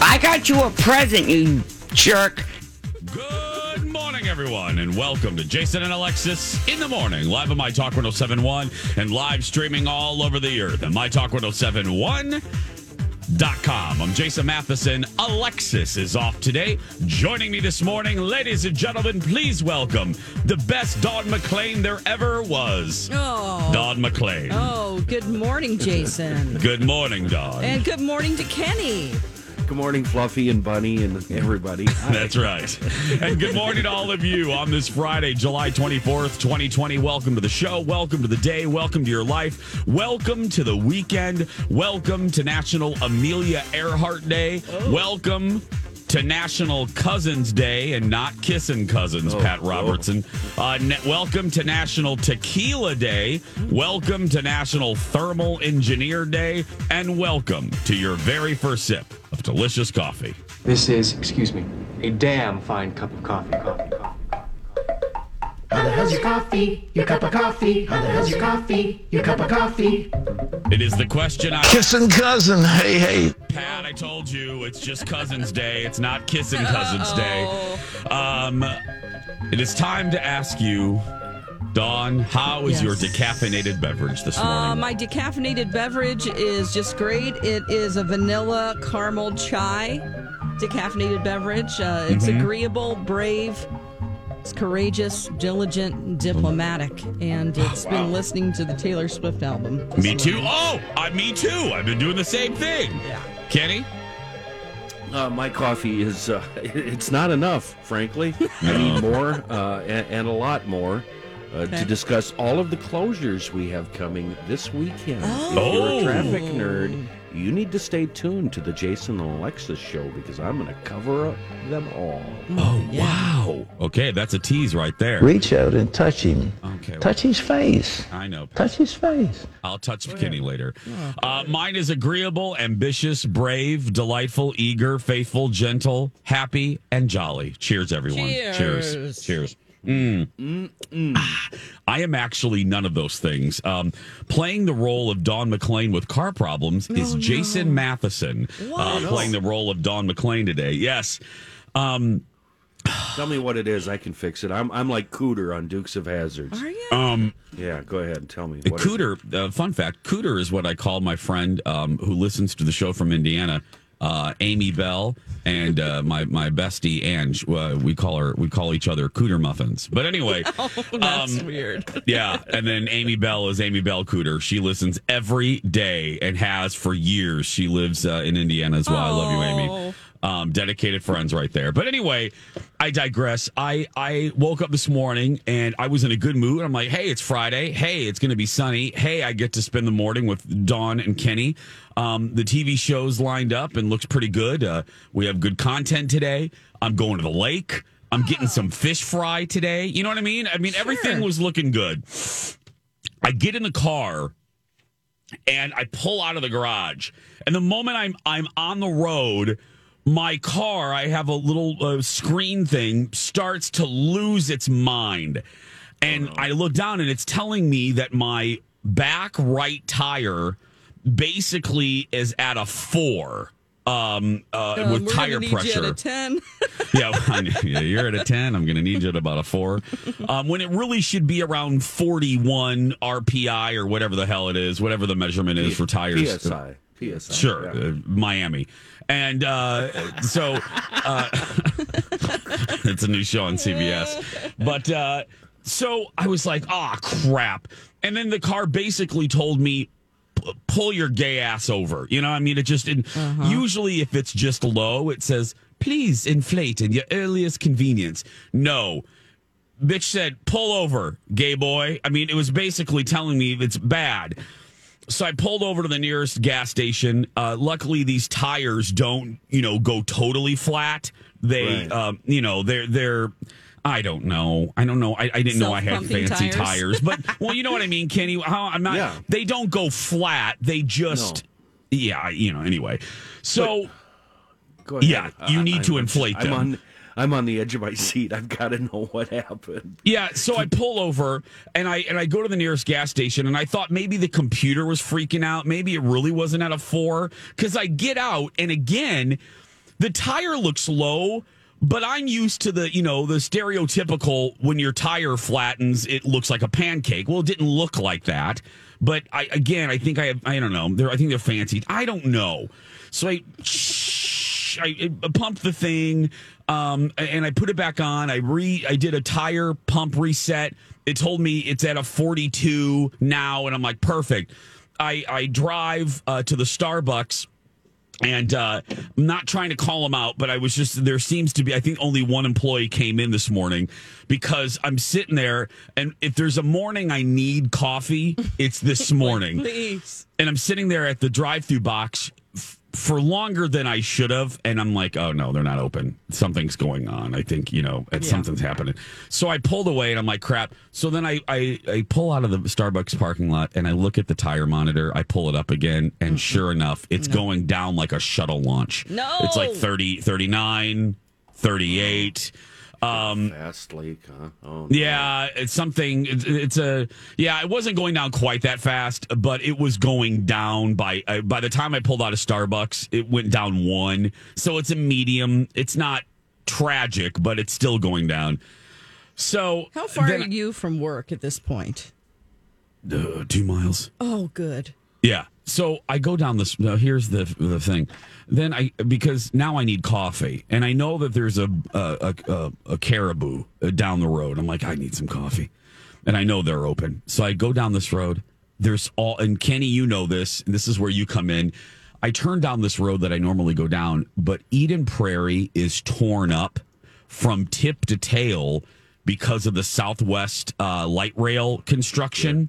I got you a present, you jerk. Good morning, everyone, and welcome to Jason and Alexis in the morning, live on My Talk 1071 and live streaming all over the earth at MyTalk1071.com. I'm Jason Matheson. Alexis is off today. Joining me this morning, ladies and gentlemen, please welcome the best Don McLean there ever was. Oh. Don McLean. Oh, good morning, Jason. Good morning, Don. and good morning to Kenny. Good morning, Fluffy and Bunny and everybody. That's right. And good morning to all of you on this Friday, July 24th, 2020. Welcome to the show. Welcome to the day. Welcome to your life. Welcome to the weekend. Welcome to National Amelia Earhart Day. Oh. Welcome to National Cousins Day and not kissing cousins, Pat Robertson. Uh, ne- welcome to National Tequila Day. Welcome to National Thermal Engineer Day. And welcome to your very first sip of delicious coffee. This is, excuse me, a damn fine cup of coffee. Coffee, coffee, coffee. How the hell's your coffee? Your cup of coffee? How the hell's your coffee? Your cup of coffee? It is the question I. Kissing cousin. Hey, hey. Pat, I told you it's just Cousins Day. It's not Kissing Cousins Day. Um, it is time to ask you, Dawn, how is Yes. your decaffeinated beverage this Uh, morning? my decaffeinated beverage is just great. It is a vanilla caramel chai decaffeinated beverage. Uh, it's Mm-hmm. agreeable, brave, it's courageous, diligent, diplomatic. And it's been listening to the Taylor Swift album. me too. morning. Oh, uh, me too. I've been doing the same thing. Yeah. Kenny? Uh, my coffee is, uh, it's not enough, frankly. I need more uh, and, and a lot more uh, Okay. to discuss all of the closures we have coming this weekend. If you're Oh. a traffic nerd, you need to stay tuned to the Jason and Alexis show because I'm going to cover up them all. Oh, wow. Okay, that's a tease right there. Reach out and touch him. Okay. Touch his face. I know. Touch his face. I'll touch Kenny later. Uh, mine is agreeable, ambitious, brave, delightful, eager, faithful, gentle, happy, and jolly. Cheers, everyone. Cheers. Cheers. Cheers. Mm. Ah, I am actually none of those things. Um, playing the role of Don McLean with car problems is Jason Matheson. Uh, playing the role of Don McLean today. Yes. Um, Tell me what it is. I can fix it. I'm, I'm like Cooter on Dukes of Hazards. Are you? um, Yeah, go ahead and tell me. What is? Cooter, uh, fun fact, Cooter is what I call my friend um, who listens to the show from Indiana, uh, Amy Bell, and uh, my my bestie Ange. Uh, we call her we call each other Cooter muffins. But anyway, Oh, that's um, weird. yeah. And then Amy Bell is Amy Bell Cooter. She listens every day and has for years. She lives uh, in Indiana as well. I love you, Amy. Um, dedicated friends right there. But anyway, I digress. I, I woke up this morning and I was in a good mood. I'm like, hey, it's Friday. Hey, it's going to be sunny. Hey, I get to spend the morning with Dawn and Kenny. Um, the TV show's lined up and looks pretty good. Uh, we have good content today. I'm going to the lake. I'm getting some fish fry today. You know what I mean? I mean, everything was looking good. I get in the car and I pull out of the garage. And the moment I'm I'm on the road, my car, I have a little uh, screen thing, starts to lose its mind. And I look down and it's telling me that my back right tire basically is at a four um, uh, Um, with tire pressure You at a 10. yeah, well, yeah, you're at a 10. I'm going to need you at about a 4. Um, when it really should be around 41 RPI or whatever the hell it is, whatever the measurement is for tires. PSI. PSI. Sure, yeah. uh, Miami. And uh, so uh, it's a new show on CBS. But uh, so I was like, ah, crap. And then the car basically told me, pull your gay ass over. You know, I mean, it just, it, usually if it's just low, it says, please inflate in your earliest convenience. No. Bitch said, pull over, gay boy. I mean, it was basically telling me it's bad. So I pulled over to the nearest gas station. Uh, luckily, these tires don't, you know, go totally flat. They, Right. um, you know, they're they're. I don't know. I don't know. I, I didn't know I had fancy tires? tires, but well, you know what I mean, Kenny. How I'm not. Yeah. They don't go flat. They just, yeah, you know. Anyway, so Go ahead. Yeah, you need to I'm- inflate I'm them. on, I'm on the edge of my seat. I've got to know what happened. Yeah, so I pull over and I and I go to the nearest gas station and I thought maybe the computer was freaking out. Maybe it really wasn't at a four. Cause I get out and again, the tire looks low, but I'm used to the, you know, the stereotypical when your tire flattens, it looks like a pancake. Well, it didn't look like that. But I again I think I have I don't know. They're I think they're fancy. I don't know. So I I, I pumped the thing um, and I put it back on. I re I did a tire pump reset. It told me it's at a 42 now, and I'm like, perfect. I I drive uh, to the Starbucks. And uh, I'm not trying to call them out, but I was just there seems to be I think only one employee came in this morning because I'm sitting there and if there's a morning I need coffee, it's this morning Please. and I'm sitting there at the drive-through box for longer than I should have, and I'm like, oh no, they're not open. Something's going on. I think you know, and something's happening. So I pulled away, and I'm like, crap. So then I, I I pull out of the Starbucks parking lot, and I look at the tire monitor. I pull it up again, and sure enough, it's going down like a shuttle launch. No. it's like 30, 39, 38. Um, Fast leak, huh? Oh, no. yeah, it's something. It's, it's a yeah. It wasn't going down quite that fast, but it was going down by uh, by the time I pulled out of Starbucks, it went down one. So it's a medium. It's not tragic, but it's still going down. So How far then- are you from work at this point? Uh, two miles. Oh, good. Yeah. So I go down this. Now here's the the thing. Then I because now I need coffee, and I know that there's a a, a, a caribou uh, down the road. I'm like, I need some coffee, and I know they're open. So I go down this road. There's all and Kenny, you know this. And this is where you come in. I turn down this road that I normally go down, but Eden Prairie is torn up from tip to tail because of the Southwest uh, light rail construction.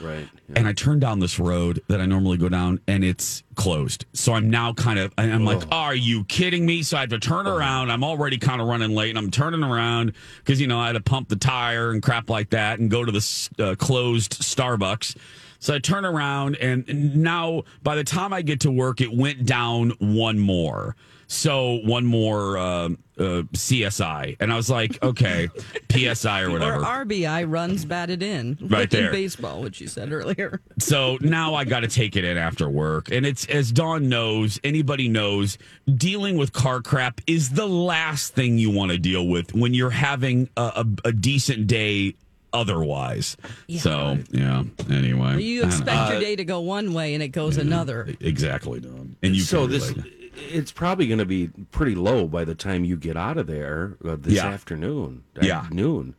Right. And I turn down this road that I normally go down, and it's closed. So I'm now kind of, I'm like, are you kidding me? So I have to turn around. I'm already kind of running late, and I'm turning around because you know I had to pump the tire and crap like that, and go to the uh, closed Starbucks. So I turn around, and now by the time I get to work, it went down one more. So one more uh, uh, CSI, and I was like, okay, PSI or whatever. Or RBI runs batted in. Right like there. In baseball, which you said earlier. So now I got to take it in after work. And it's as Dawn knows, anybody knows, dealing with car crap is the last thing you want to deal with when you're having a, a, a decent day otherwise. So, yeah, anyway. You expect your day to go one way and it goes another. Exactly, Dawn. And you so this, relate. It's probably going to be pretty low by the time you get out of there uh, this Yeah. afternoon. Yeah. Noon.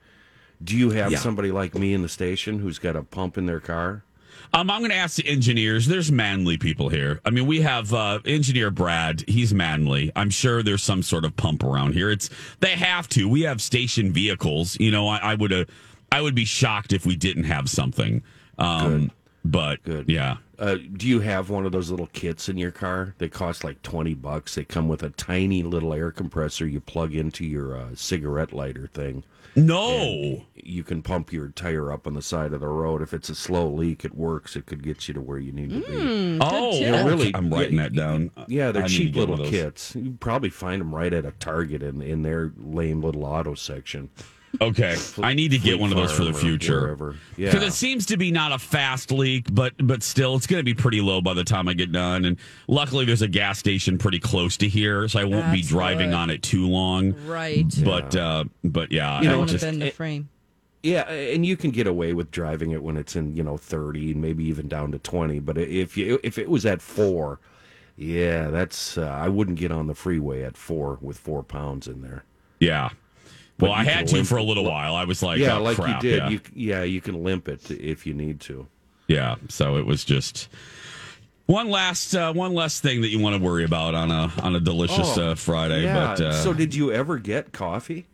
Do you have Yeah. somebody like me in the station who's got a pump in their car? Um, I'm going to ask the engineers. There's manly people here. I mean, we have uh, engineer Brad. He's manly. I'm sure there's some sort of pump around here. It's they have to. We have station vehicles. You know, I, I would uh, I would be shocked if we didn't have something. Um, But Good. yeah, Uh, do you have one of those little kits in your car? They cost like twenty bucks. They come with a tiny little air compressor you plug into your uh, cigarette lighter thing. no. You can pump your tire up on the side of the road. If it's a slow leak, it works. It could get you to where you need to be. oh. Yeah, really. I'm writing yeah, that down. Yeah, they're I cheap little kits. You probably find them right at a Target in, in their lame little auto section. Okay, I need to get one of those for the future. wherever. Yeah. Because it seems to be not a fast leak, but but still, it's going to be pretty low by the time I get done. And luckily, there's a gas station pretty close to here, so I won't be driving good. on it too long. Right. But uh, but yeah, You I know, want to just bend the it- frame. Yeah, and you can get away with driving it when it's in you know thirty, and maybe even down to twenty. But if you if it was at four, Yeah, that's. Uh, I wouldn't get on the freeway at four with four pounds in there. Yeah. But Well, I had can to for a little while. I was like, yeah, oh, like crap. you did. Yeah. You, yeah, you can limp it if you need to. yeah. So it was just one last uh, one last thing that you want to worry about on a on a delicious Oh, uh, Friday. Yeah. But uh, so, did you ever get coffee?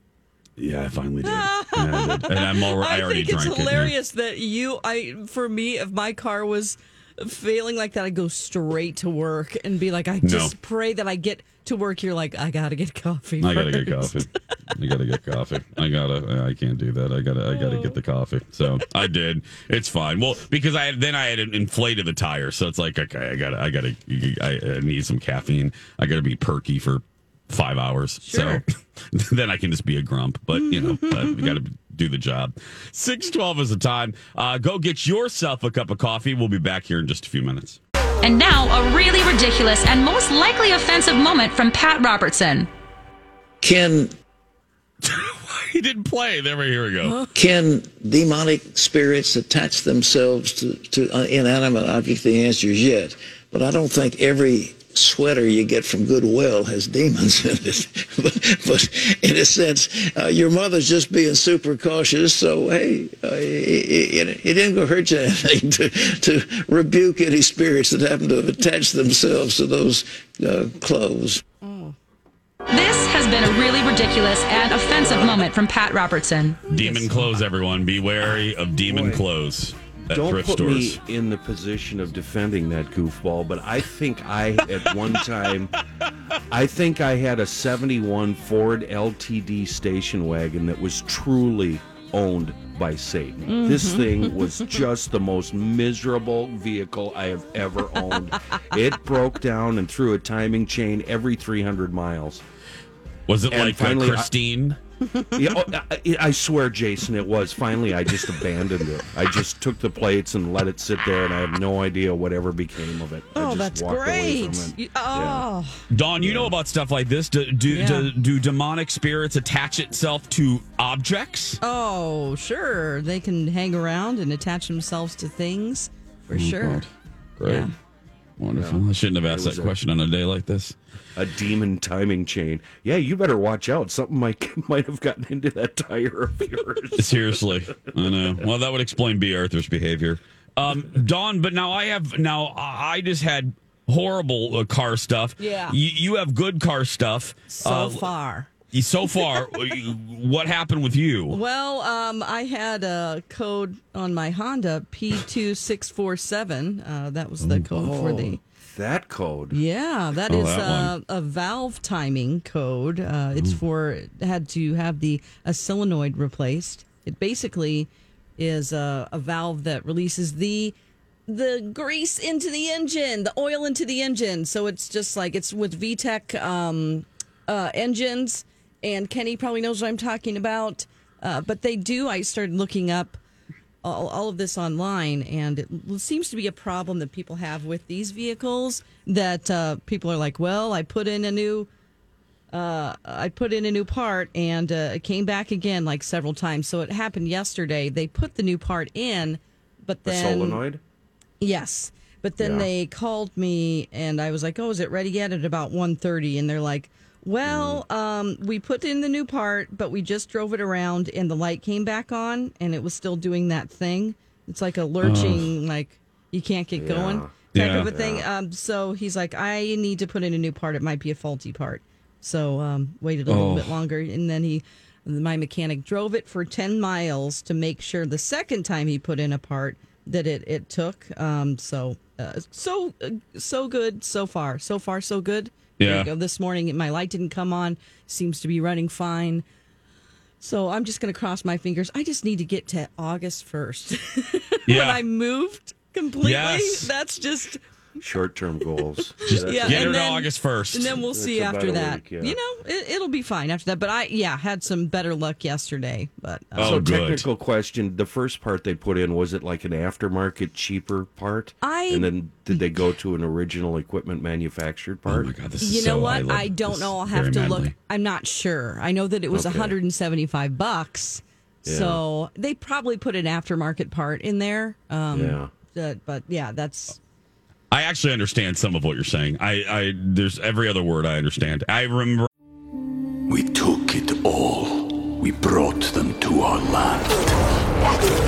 yeah, I finally did. Yeah, I did. And I'm already, I, I already think it's drank it. yeah. hilarious that you, I, for me, if my car was failing like that, I'd go straight to work and be like, I just pray that I get to work. You're like, I gotta get coffee. I gotta get coffee. I gotta get coffee. I gotta. I can't do that. I gotta. I gotta get the coffee. So I did. It's fine. Well, because I then I had inflated the tire, so it's like okay, I gotta. I gotta. I, I need some caffeine. I gotta be perky for five hours. Sure. So then I can just be a grump. But you know, uh, we gotta do the job. Six twelve is the time. Uh, go get yourself a cup of coffee. We'll be back here in just a few minutes. And now, a really ridiculous and most likely offensive moment from Pat Robertson. Can He didn't play. There, here we go. can demonic spirits attach themselves to, to uh, inanimate objects? The answer is yes. But I don't think every sweater you get from Goodwill has demons in it. but, but in a sense, uh, your mother's just being super cautious. So hey, uh, it, it, it didn't go hurt you anything to, to rebuke any spirits that happen to have attached themselves to those uh, clothes. This has been a really ridiculous and offensive moment from Pat Robertson. Demon clothes, everyone. Be wary of demon clothes at Don't thrift put stores. me in the position of defending that goofball, but I think I at one time, I think I had a '71 Ford LTD station wagon that was truly owned by Satan. This mm-hmm. thing was just the most miserable vehicle I have ever owned. it broke down and threw a timing chain every 300 miles. Was it And like finally I- Christine? Yeah, oh, I, I swear, Jason, it was. Finally, I just abandoned it. I just took the plates and let it sit there, and I have no idea whatever became of it. I Oh, just that's walked away great. from it. You- oh, Dawn, you know about stuff like this. Do do, Yeah. do do demonic spirits attach itself to objects? oh, sure. They can hang around and attach themselves to things for mm, sure. God. Great. Yeah. Wonderful. I shouldn't have asked It was that a- question on a day like this. A demon timing chain. Yeah, you better watch out. Something might might have gotten into that tire of yours. Seriously. I know. Well, that would explain B. Arthur's behavior. Um, Dawn, but now I have, now I I just had horrible uh, car stuff. Yeah. You, you have good car stuff. So Uh, far. So far, what happened with you? Well, um, I had a code on my Honda P2647. Uh, that was the code for the. That code. Yeah, that Oh, is that uh, a valve timing code. Uh, it's for had to have the a solenoid replaced. It basically is a, a valve that releases the the grease into the engine, the oil into the engine. So it's just like it's with VTEC um, uh, engines, and Kenny probably knows what I'm talking about. Uh, but they do. I started looking up all, all of this online, and it seems to be a problem that people have with these vehicles. That uh, people are like, "Well, I put in a new, uh, I put in a new part, and uh, it came back again like several times." So it happened yesterday. They put the new part in, but then solenoid. Yes. But then Yeah. they called me and I was like, "Oh, is it ready yet?" At about 1.30 and they're like, "Well, Mm. um, we put in the new part, but we just drove it around and the light came back on and it was still doing that thing. It's like a lurching like you can't get going type Yeah. of a thing. Um, so he's like, "I need to put in a new part. It might be a faulty part." So um, waited a little Oh. bit longer and then he my mechanic drove it for 10 miles to make sure the second time he put in a part that it it took. Um, so uh, so uh, so good so far. So far so good. Yeah. go. This morning my light didn't come on. Seems to be running fine. So I'm just going to cross my fingers. I just need to get to August 1st. Yeah. when I moved completely. Yes. That's just Short term goals. Just yeah, get her and to August 1st. and then we'll see about after that. week, yeah. You know, it, it'll be fine after that. But I, yeah, had some better luck yesterday. But uh, Oh, so good. technical question: the first part they put in was it like an aftermarket cheaper part? I- and then did they go to an original equipment manufactured part? oh part? my God, this is you know so- what? love I, don't know. I'll have to look. I'm not sure. I know that it was Okay. 175 bucks. So they probably put an aftermarket part in there. Um, Yeah. that- but yeah, that's I actually understand some of what you're saying. I, I there's every other word I understand. I remember We took it all. We brought them to our land.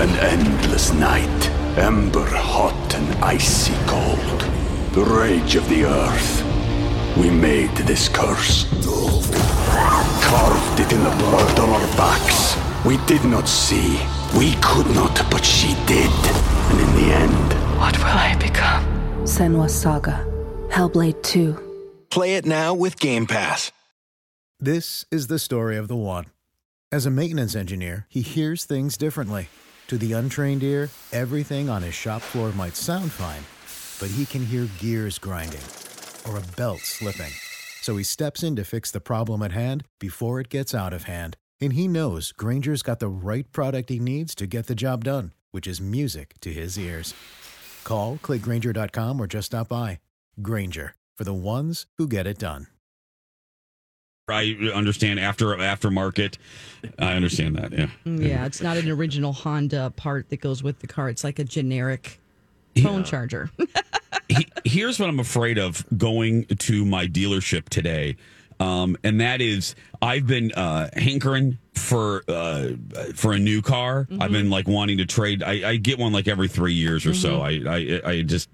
An endless night, ember hot and icy cold. The rage of the earth. We made this curse. Carved it in the blood on our backs. We did not see. We could not, but she did. And in the end, What will I become? Senua Saga. Hellblade 2. Play it now with Game Pass. This is the story of the one. As a maintenance engineer, he hears things differently. To the untrained ear, everything on his shop floor might sound fine, but he can hear gears grinding or a belt slipping. So he steps in to fix the problem at hand before it gets out of hand. And he knows Grainger's got the right product he needs to get the job done, which is music to his ears. Call, click grainger.com, or just stop by. Grainger, for the ones who get it done. I understand after aftermarket. I understand that. Yeah. Mm, Yeah, it's not an original Honda part that goes with the car. It's like a generic phone charger. he, here's what I'm afraid of going to my dealership today. Um, and that is, I've been uh, hankering for uh, for a new car. I've been like wanting to trade. I, I get one like every three years or so. I, I I just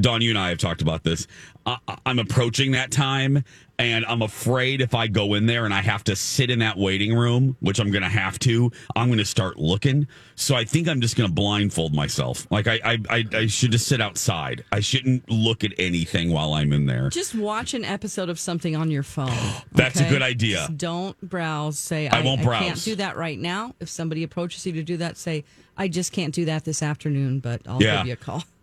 Don, you and I have talked about this. I, I'm approaching that time, and I'm afraid if I go in there and I have to sit in that waiting room, which I'm going to have to, I'm going to start looking. So I think I'm just going to blindfold myself. Like I, I, I, I should just sit outside. I shouldn't look at anything while I'm in there. Just watch an episode of something on your phone. That's a good idea. Just don't browse. Say I won't browse. I can't do that right now. If somebody approaches you to do that, say I just can't do that this afternoon, but I'll Yeah. give you a call.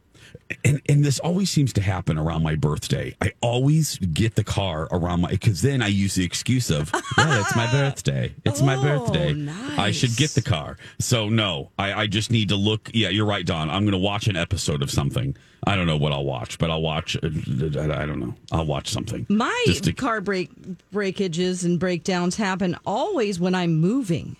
and and this always seems to happen around my birthday. I always get the car around my because then I use the excuse of, "Well, it's my birthday. It's my Oh, birthday. I should get the car." So no, I, I just need to look. Yeah, you're right, Don. I'm going to watch an episode of something. I don't know what I'll watch, but I'll watch. uh, I I don't know. I'll watch something. My to- car break breakages and breakdowns happen always when I'm moving.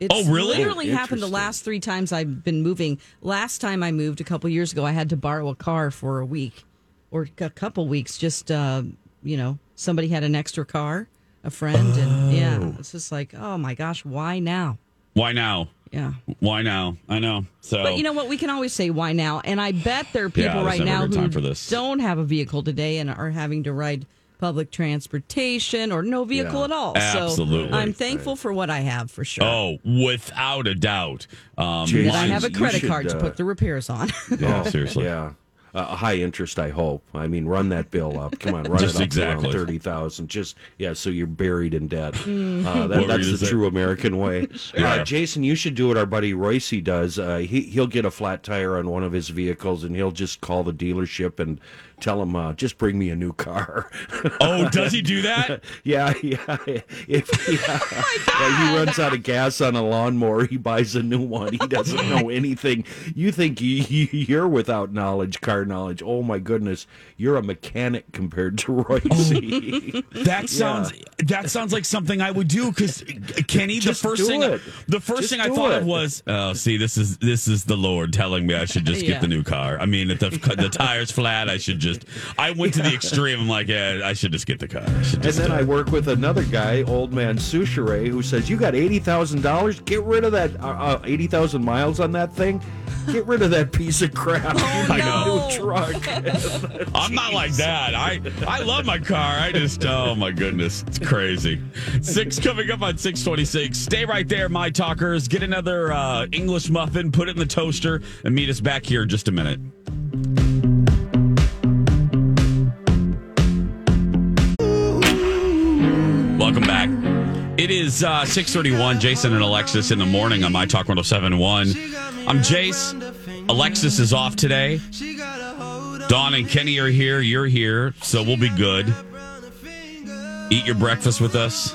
It's Oh, really? literally Oh, happened the last three times I've been moving. Last time I moved a couple years ago, I had to borrow a car for a week or a couple weeks. Just uh, you know, somebody had an extra car, a friend, and yeah, Oh. it's just like, oh my gosh, why now? Why now? Yeah. Why now? I know. So, But you know what? We can always say why now. And I bet there are people there's right now time who for this. don't have a vehicle today and are having to ride public transportation or no vehicle Yeah. at all. Absolutely. So I'm thankful for what I have for sure. Oh, without a doubt. Um, Jason, I have a credit should, card to uh, put the repairs on. Yeah, seriously. Yeah. Uh, high interest, I hope. I mean, run that bill up. Come on, run Just it up exactly. to thirty thousand. Just yeah, so you're buried in debt. Mm. Uh, that, that's the say? true American way. Yeah. Uh, Jason, you should do what our buddy Royce does. Uh, he he'll get a flat tire on one of his vehicles, and he'll just call the dealership and tell him uh, just bring me a new car. Oh, does he do that? yeah, yeah. If yeah, yeah, he runs out of gas on a lawnmower, he buys a new one. He doesn't know anything. You think you, you're without knowledge, car knowledge? Oh my goodness, you're a mechanic compared to Royce. That sounds that sounds like something I would do because Kenny. Just the first thing it. the first Just thing I thought it. of was, oh, see, this is this is the Lord telling me I should just Yeah. get the new car. I mean, if the the tire's flat, I should just. I went to the extreme. I'm like, yeah, I should just get the car. And then I work with another guy, old man Souchere, who says, "You got eighty thousand dollars? Get rid of that uh, uh, eighty thousand miles on that thing. Get rid of that piece of crap. Oh, You need a no. new truck." I'm not like that. I I love my car. I just oh my goodness, it's crazy. Six coming up on six twenty six. Stay right there, my talkers. Get another uh, English muffin, put it in the toaster, and meet us back here in just a minute. It is uh, 631, Jason and Alexis in the morning on My Talk 1071. I'm Jace. Alexis is off today. Dawn and Kenny are here. You're here, so we'll be good. Eat your breakfast with us.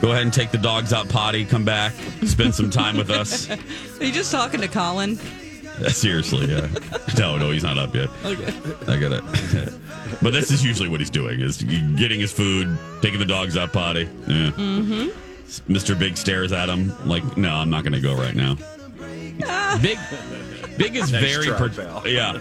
Go ahead and take the dogs out potty. Come back. Spend some time with us. Are you just talking to Colin? Seriously, yeah. No, no, he's not up yet. Okay. I get it. but this is usually what he's doing: is getting his food, taking the dogs out potty. Yeah. Mm-hmm. Mr. Big stares at him like, "No, I'm not going to go right now." Big, Big is Nice very try, par- yeah.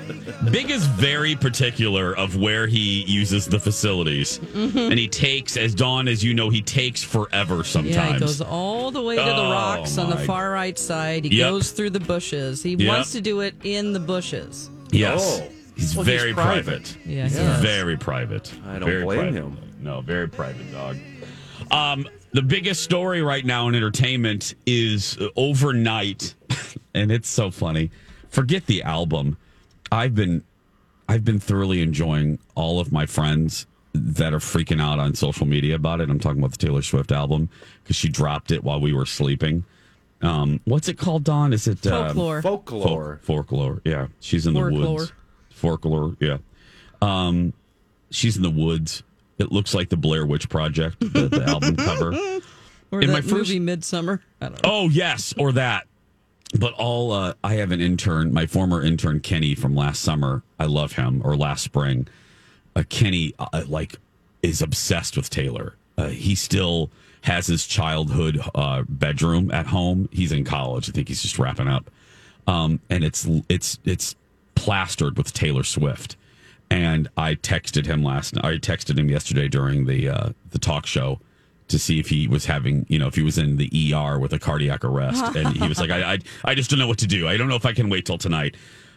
Big is very particular of where he uses the facilities, Mhm. and he takes, as Dawn, as you know, he takes forever sometimes. Yeah, he goes all the way to the Oh, rocks on the far right side. He Yep. goes through the bushes. He Yep. wants to do it in the bushes. Yes. Oh. He's Well, he's very private. private. Yeah, he's he is. very private. I don't Very blame private. him. No, very private dog. Um, the biggest story right now in entertainment is uh, overnight, and it's so funny. Forget the album. I've been, I've been thoroughly enjoying all of my friends that are freaking out on social media about it. I'm talking about the Taylor Swift album because she dropped it while we were sleeping. Um, what's it called, Don? Is it um, Folklore. Folklore. Folk- folklore. Yeah, she's in the woods. Folklore. Yeah. Um, she's in the woods. It looks like the Blair Witch Project, the, the album cover. Or In that my first- movie Midsummer. I don't know. Oh yes, or that. But all uh, I have an intern, my former intern Kenny from last summer. I love him, or last spring. Uh, Kenny uh, like is obsessed with Taylor. Uh, he still has his childhood uh, bedroom at home. He's in college. I think he's just wrapping up, um, and it's it's it's plastered with Taylor Swift. And I texted him last. I texted him yesterday during the uh, the talk show to see if he was having, you know, if he was in the ER with a cardiac arrest. And he was like, I, I, I just don't know what to do. I don't know if I can wait till tonight.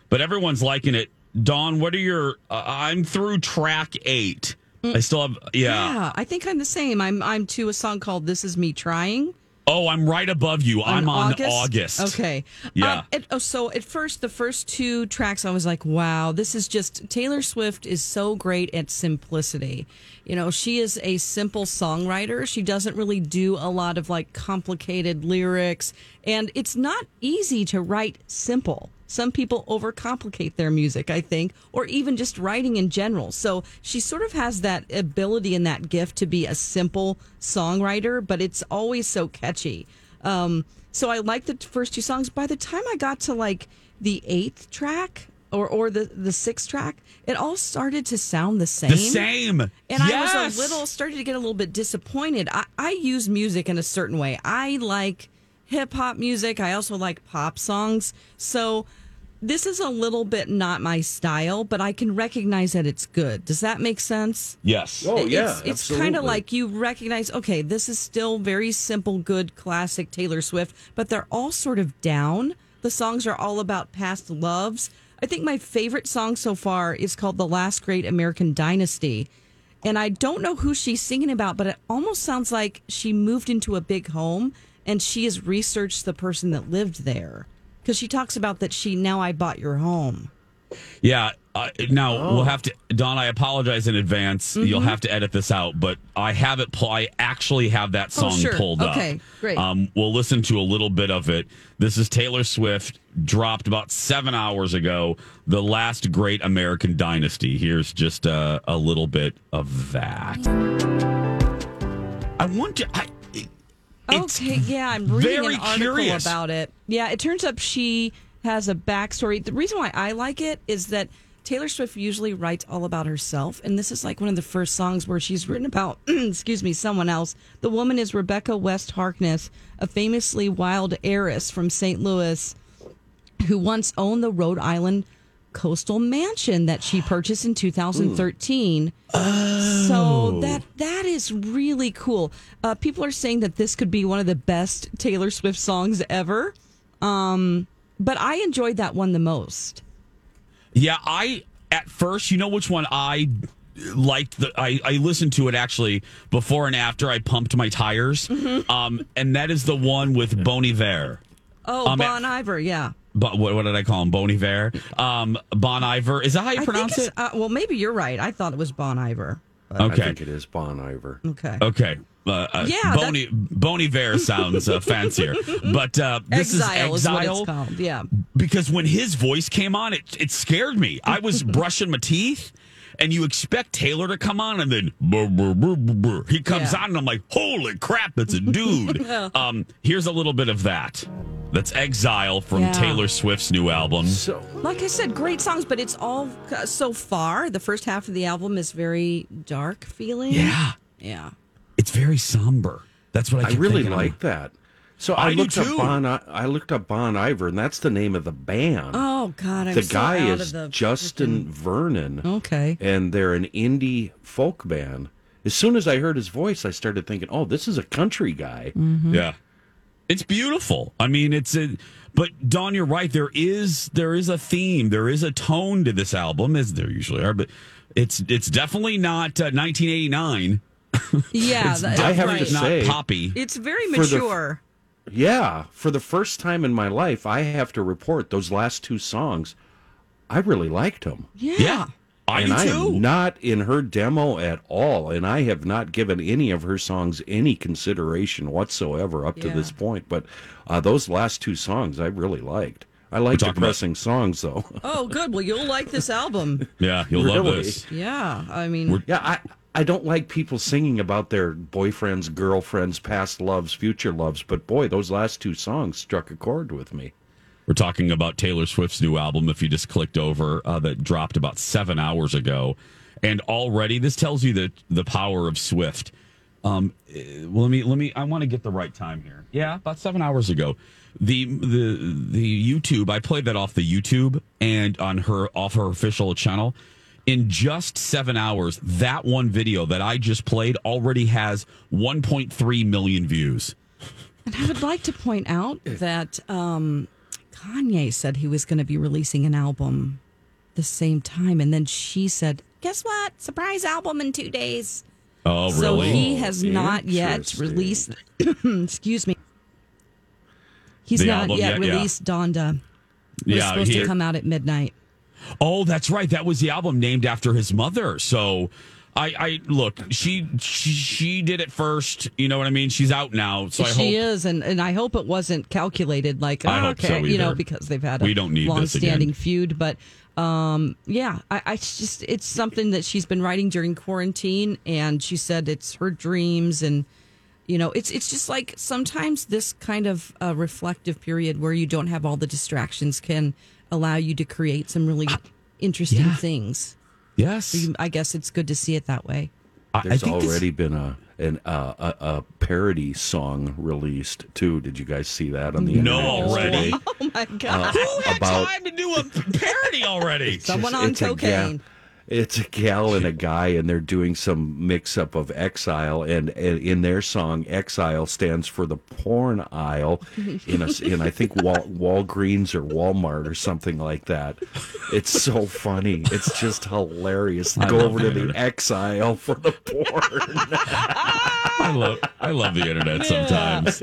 But everyone's liking it. Dawn, what are your? Uh, I'm through track eight. I still have, yeah. Yeah, I think I'm the same. I'm I'm to a song called "This Is Me Trying." Oh, I'm right above you. I'm on August. Okay. Yeah. Um, it, oh, so at first, the first two tracks, I was like, wow, this is just Taylor Swift is so great at simplicity. You know, she is a simple songwriter. She doesn't really do a lot of like complicated lyrics, and it's not easy to write simple. Some people overcomplicate their music, I think, or even just writing in general. So she sort of has that ability and that gift to be a simple songwriter, but it's always so catchy. Um, so I like the first two songs. By the time I got to like the eighth track or or the the sixth track, it all started to sound the same. The same. And Yes. I was a little started to get a little bit disappointed. I, I use music in a certain way. I like hip hop music. I also like pop songs. So this is a little bit not my style, but I can recognize that it's good. Does that make sense? Yes. Oh, yeah, It's, it's kind of like you recognize, okay, this is still very simple, good, classic Taylor Swift, but they're all sort of down. The songs are all about past loves. I think my favorite song so far is called The Last Great American Dynasty. And I don't know who she's singing about, but it almost sounds like she moved into a big home and she has researched the person that lived there. Because she talks about that she, now I bought your home. Yeah. Uh, now Oh. we'll have to, Don. I apologize in advance. Mm-hmm. You'll have to edit this out, but I have it. Pull, I actually have that Oh, song sure. pulled up. Okay, great. Um, we'll listen to a little bit of it. This is Taylor Swift, dropped about seven hours ago. The last great American dynasty. Here's just uh, a little bit of that. I want to. I, it's Okay, yeah, I'm reading an article curious. about it. Yeah, it turns up she has a backstory. The reason why I like it is that Taylor Swift usually writes all about herself, and this is like one of the first songs where she's written about, excuse me, someone else. The woman is Rebekah West Harkness, a famously wild heiress from St. Louis who once owned the Rhode Island coastal mansion that she purchased in 2013. So that that is really cool. Uh, people are saying that this could be one of the best Taylor Swift songs ever. Um, but I enjoyed that one the most. Yeah, I at first, you know which one I liked the I, I listened to it actually before and after I pumped my tires. Mm-hmm. Um and that is the one with Bon Iver. Oh, Um, Bon Iver, yeah. But what, what did I call him? Bon Iver. Um Bon Iver. Is that how you I pronounce it? uh, well, maybe you're right. I thought it was Bon Iver. I Okay. think it is Bon Iver. Okay. Okay. Uh, uh, Yeah, Bon, bon Iver sounds uh, fancier. But uh, this Exile is is what Exile. it's called. Yeah. because when his voice came on, it it scared me. I was brushing my teeth, and you expect Taylor to come on, and then brr, brr, brr, brr, brr. he comes Yeah. on, and I'm like, holy crap, that's a dude. um, here's a little bit of that. That's Exile from Yeah. Taylor Swift's new album. So Like I said, great songs, but it's all uh, so far. The first half of the album is very dark feeling. Yeah, Yeah. it's very somber. That's what I, I really thinking. like that. So I, I looked up too. Bon. I I looked up Bon Iver, and that's the name of the band. Oh God, I'm the so guy out is of the Justin Vernon. Okay. and they're an indie folk band. As soon as I heard his voice, I started thinking, "Oh, this is a country guy." Mm-hmm. Yeah. It's beautiful. I mean, it's a but Don, you're right. There is there is a theme. There is a tone to this album, as there usually are, but it's it's definitely not uh, 1989. Yeah, It's that- I have definitely to not say, poppy. It's very For the- mature. Yeah, for the first time in my life, I have to report those last two songs. I really liked them. yeah. Yeah. I and do I too. am not in her demo at all, and I have not given any of her songs any consideration whatsoever up to Yeah. this point. But uh, those last two songs, I really liked. I like talking about- depressing songs, though. Oh, good. Well, you'll like this album. yeah, you'll love this. Yeah, I mean, Yeah, I I don't like people singing about their boyfriends, girlfriends, past loves, future loves, but boy, those last two songs struck a chord with me. We're talking about Taylor Swift's new album. If you just clicked over, uh, that dropped about seven hours ago, and already this tells you the the power of Swift. Um, eh, well, let me let me. I want to get the right time here. Yeah, about seven hours ago. The the the YouTube. I played that off the YouTube and on her off her official channel. In just seven hours, that one video that I just played already has 1.3 million views. and I would like to point out that um, Kanye said he was going to be releasing an album the same time, and then she said, "Guess what? Surprise album in two days." Oh, So really? So he has not yet released. excuse me. He's The not album yet yet, yeah. released Donda. It was yeah, supposed he- to come out at midnight. Oh, that's right. That was the album named after his mother. So I, I look, she, she she did it first. You know what I mean? She's out now. So I she hope is, and, and I hope it wasn't calculated like I oh, hope so you know, because they've had a We don't need long-standing feud. But um, yeah, I, I just it's something that she's been writing during quarantine, and she said it's her dreams, and you know, it's it's just like sometimes this kind of uh, reflective period where you don't have all the distractions can allow you to create some really interesting Yeah. things. yes. So you, I guess it's good to see it that way. I, I There's think this- already been a an uh, a, a parody song released too. Did you guys see that on the No, internet already. yesterday? Oh my god! who had about- time to do a parody already? Someone Just- on it's a cocaine. Gal- it's a gal and a guy, and they're doing some mix up of exile. And, and in their song, exile stands for the porn aisle in a, in I think Wal, Walgreens or Walmart or something like that. It's so funny. It's just hilarious. Go over to the the exile for the porn. I love I love the internet sometimes.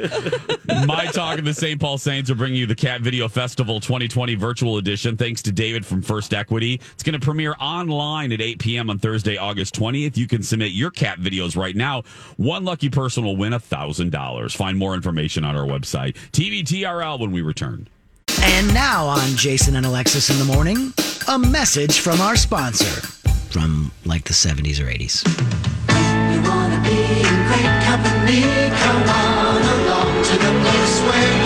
My talk and the St. Paul Saints are bringing you the Cat Video Festival 2020 virtual edition. Thanks to David from First Equity. It's going to premiere online at 8 p.m. on Thursday, August 20th. You can submit your cat videos right now. One lucky person will win $1,000. Find more information on our website. TVTRL when we return. And now on Jason and Alexis in the morning, a message from our sponsor from like the 70s or 80s. You wanna be in great company? Come on along to the place where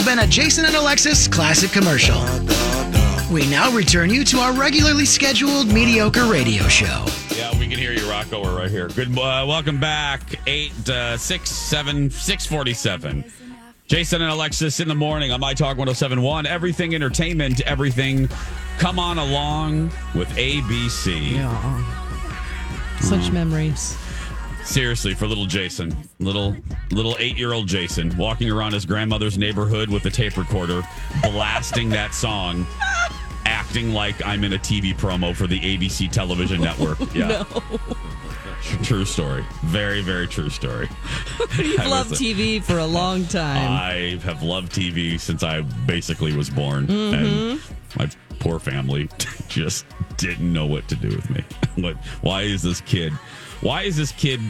has been a Jason and Alexis classic commercial. We now return you to our regularly scheduled mediocre radio show. Yeah, we can hear you, Rocco. We're right here. Good. Uh, welcome back. Eight, uh, six, seven, six forty-seven. Jason and Alexis in the morning on My Talk 1071. Everything entertainment, everything. Come on along with ABC. Yeah. Such memories. Seriously, for little Jason, little little eight year old Jason, walking around his grandmother's neighborhood with a tape recorder, blasting that song, acting like I'm in a TV promo for the ABC television network. Yeah. Tr- True story. Very, very true story. You've was loved a- TV for a long time. I have loved TV since I basically was born, Mhm. and my poor family just didn't know what to do with me. What? Why is this kid? Why is this kid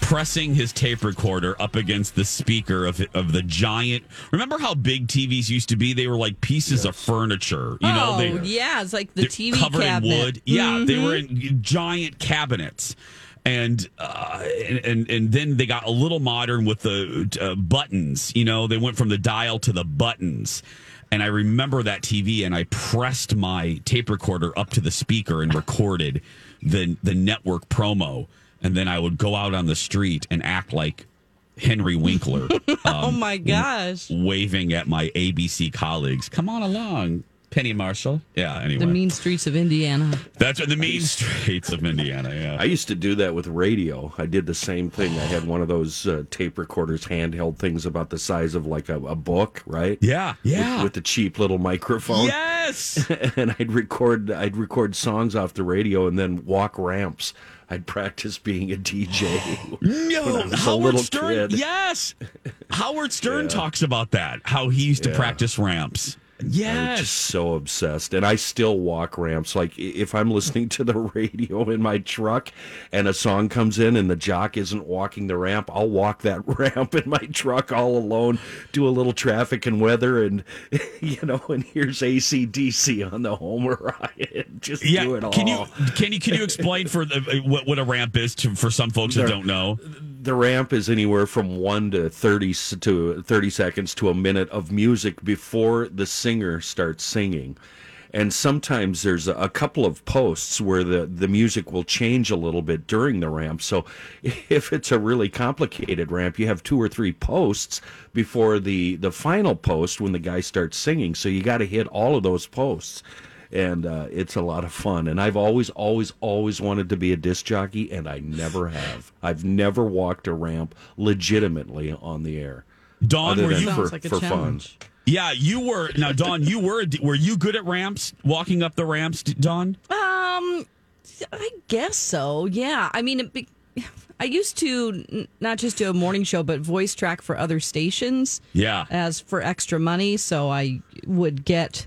pressing his tape recorder up against the speaker of of the giant. Remember how big TVs used to be? They were like pieces of furniture. You know, oh, they yeah, it's like the TV covered cabinet. in wood. Yeah, they were Mhm. in giant cabinets. And, uh, and and and then they got a little modern with the uh, buttons. You know, they went from the dial to the buttons. And I remember that TV, and I pressed my tape recorder up to the speaker and recorded the the network promo. And then I would go out on the street and act like Henry Winkler. oh um, my gosh. waving at my ABC colleagues. Come on along, Penny Marshall. Yeah, anyway. The mean streets of Indiana. That's the mean streets of Indiana. Yeah. I used to do that with radio. I did the same thing. I had one of those uh, tape recorders, handheld things about the size of like a, a book, right? Yeah, yeah. With, with the cheap little microphone. Yes. and I'd record, I'd record songs off the radio and then walk ramps. I'd practice being a DJ. No, when a Howard little Stern. kid. Yes, Howard Stern Yeah. talks about that. How he used to Yeah. practice ramps. Yes. just so obsessed. And I still walk ramps. Like if I'm listening to the radio in my truck and a song comes in and the jock isn't walking the ramp, I'll walk that ramp in my truck all alone, do a little traffic and weather and you know, and here's ACDC on the Homer ride. Just yeah. do it all. Can you can you can you explain for the, what what a ramp is to, for some folks that don't know? The ramp is anywhere from one to 30 s- to 30 seconds to a minute of music before the singer starts singing. And sometimes there's a couple of posts where the, the music will change a little bit during the ramp. So if it's a really complicated ramp you have two or three posts before the the final post when the guy starts singing. So you got to hit all of those posts and uh, it's a lot of fun. And I've always, always, always wanted to be a disc jockey, and I never have. I've never walked a ramp legitimately on the air. Don, were you for, Sounds like a for fun? challenge. Yeah, you were. Now, Don, you were. Were you good at ramps? Walking up the ramps, Don? Um, I guess so. Yeah. I mean, it be, I used to n- not just do a morning show, but voice track for other stations Yeah. as for extra money. So I would get.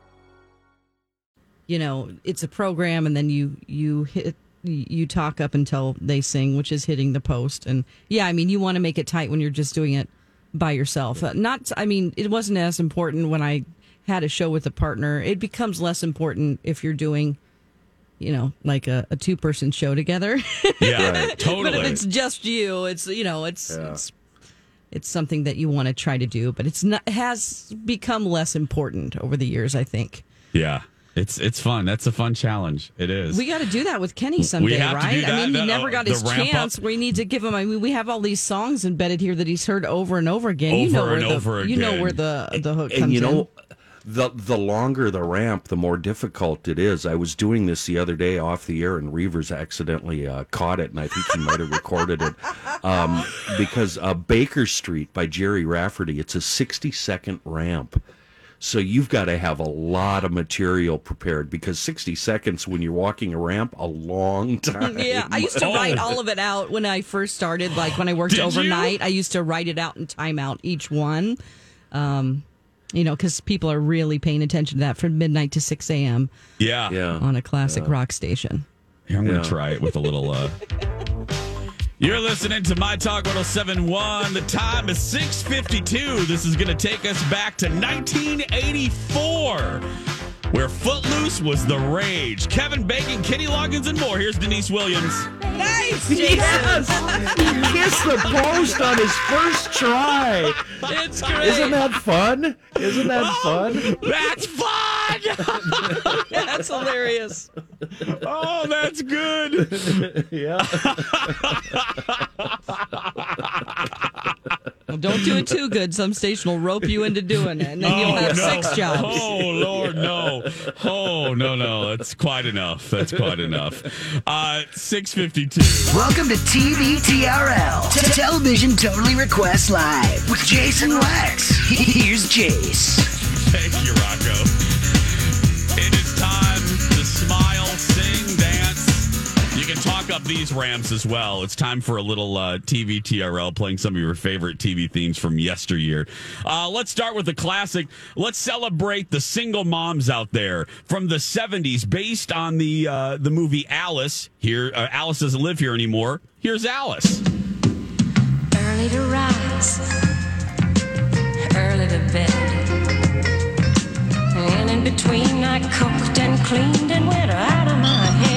You know it's a program and then you you hit you talk up until they sing which is hitting the post. And yeah i mean you want to make it tight when you're just doing it by yourself. Uh, not i mean it wasn't as important when i had a show with a partner. It becomes less important if you're doing you know like a, a two person show together. Yeah, Right. but if it's just you it's you know it's Yeah. it's it's something that you want to try to do but it's not has become less important over the years i think. Yeah, it's it's fun. That's a fun challenge. It is. We got to do that with Kenny someday, have to right? do that. I mean, he The- never uh, got the his chance. up. We need to give him. I mean, we have all these songs embedded here that he's heard over and over again. you Over know where and the over you know where the the hook and comes you know in. the the longer the ramp the more difficult it is i was doing this the other day off the air and reavers accidentally uh, caught it and i think he might have recorded it um, because uh, baker street by Gerry Rafferty it's a 60 second ramp so you've got to have a lot of material prepared because 60 seconds when you're walking a ramp a long time Yeah, I used to write all of it out when I first started. Like when I worked Did you? overnight, I used to write it out and time out each one. Um, you know, because people are really paying attention to that from midnight to six a.m. yeah. yeah on a classic rock station. Here, I'm going Yeah. to try it with a little. Uh... You're listening to My Talk 1071. The time is 6:52. This is going to take us back to 1984, where Footloose was the rage. Kevin Bacon, Kenny Loggins, and more. Here's Deniece Williams. Nice, Yes! He kissed the post on his first try. It's great. Isn't that fun? Isn't that oh, fun? That's fun. That's hilarious. oh, that's good. Yeah. don't do it too good. Some station will rope you into doing it, and then you'll have no. six jobs. Oh Lord, no. Oh no, no. That's quite enough. That's quite enough. Uh, six fifty two. Welcome to TVTRL, T- Television Totally Request Live with Jason Lex. Here's Jace. Thank you, Rocco. Talk up these ramps as well. It's time for a little uh, TV TRL playing some of your favorite TV themes from yesteryear. Uh, let's start with the classic. Let's celebrate the single moms out there from the 70s based on the uh, the movie Alice. Here, uh, Alice doesn't live here anymore. Here's Alice. Early to rise, early to bed. And in between, I cooked and cleaned and went out of my head.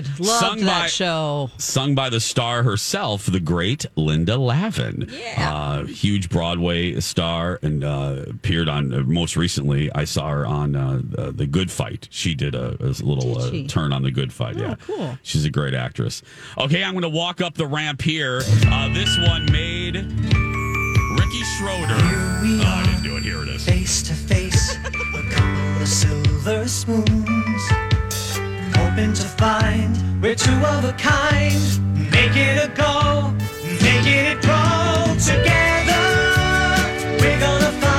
Good. Loved Sung that by- show. sung by the star herself, the great Linda Lavin. Yeah. Uh, huge Broadway star and uh, appeared on, uh, most recently, I saw her on uh, uh, The Good Fight. She did a, a little uh, turn on The Good Fight. yeah. Oh, cool. She's a great actress. Okay, I'm going to walk up the ramp here. Uh, this one made Ricky Schroder. Oh, I didn't do it. Here it is. Face to face, a couple of silver spoons. Hoping to find we're two of a kind. Make it a go, make it grow together. We're gonna find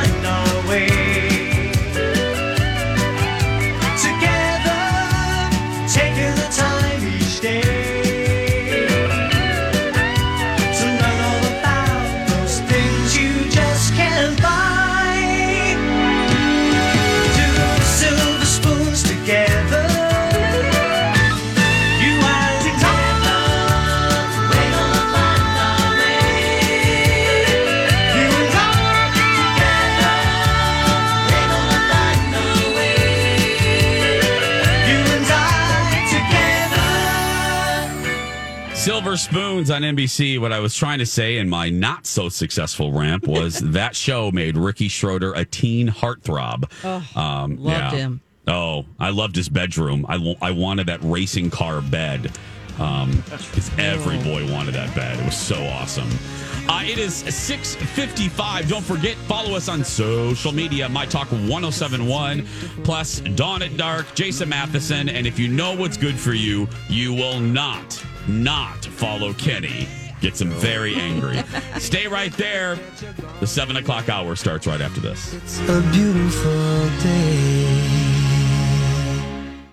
On NBC. What I was trying to say in my not so successful ramp was that show made Ricky Schroder a teen heartthrob. Oh, um, loved him. Oh, I loved his bedroom. I, I wanted that racing car bed. Um, every boy wanted that bed. It was so awesome. Uh, it is 655. Don't forget, follow us on social media, My Talk 1071, plus Dawn at Dark, Jason Matheson. And if you know what's good for you, you will not, not follow Kenny. Gets him very angry. Stay right there. The seven o'clock hour starts right after this. It's a beautiful day.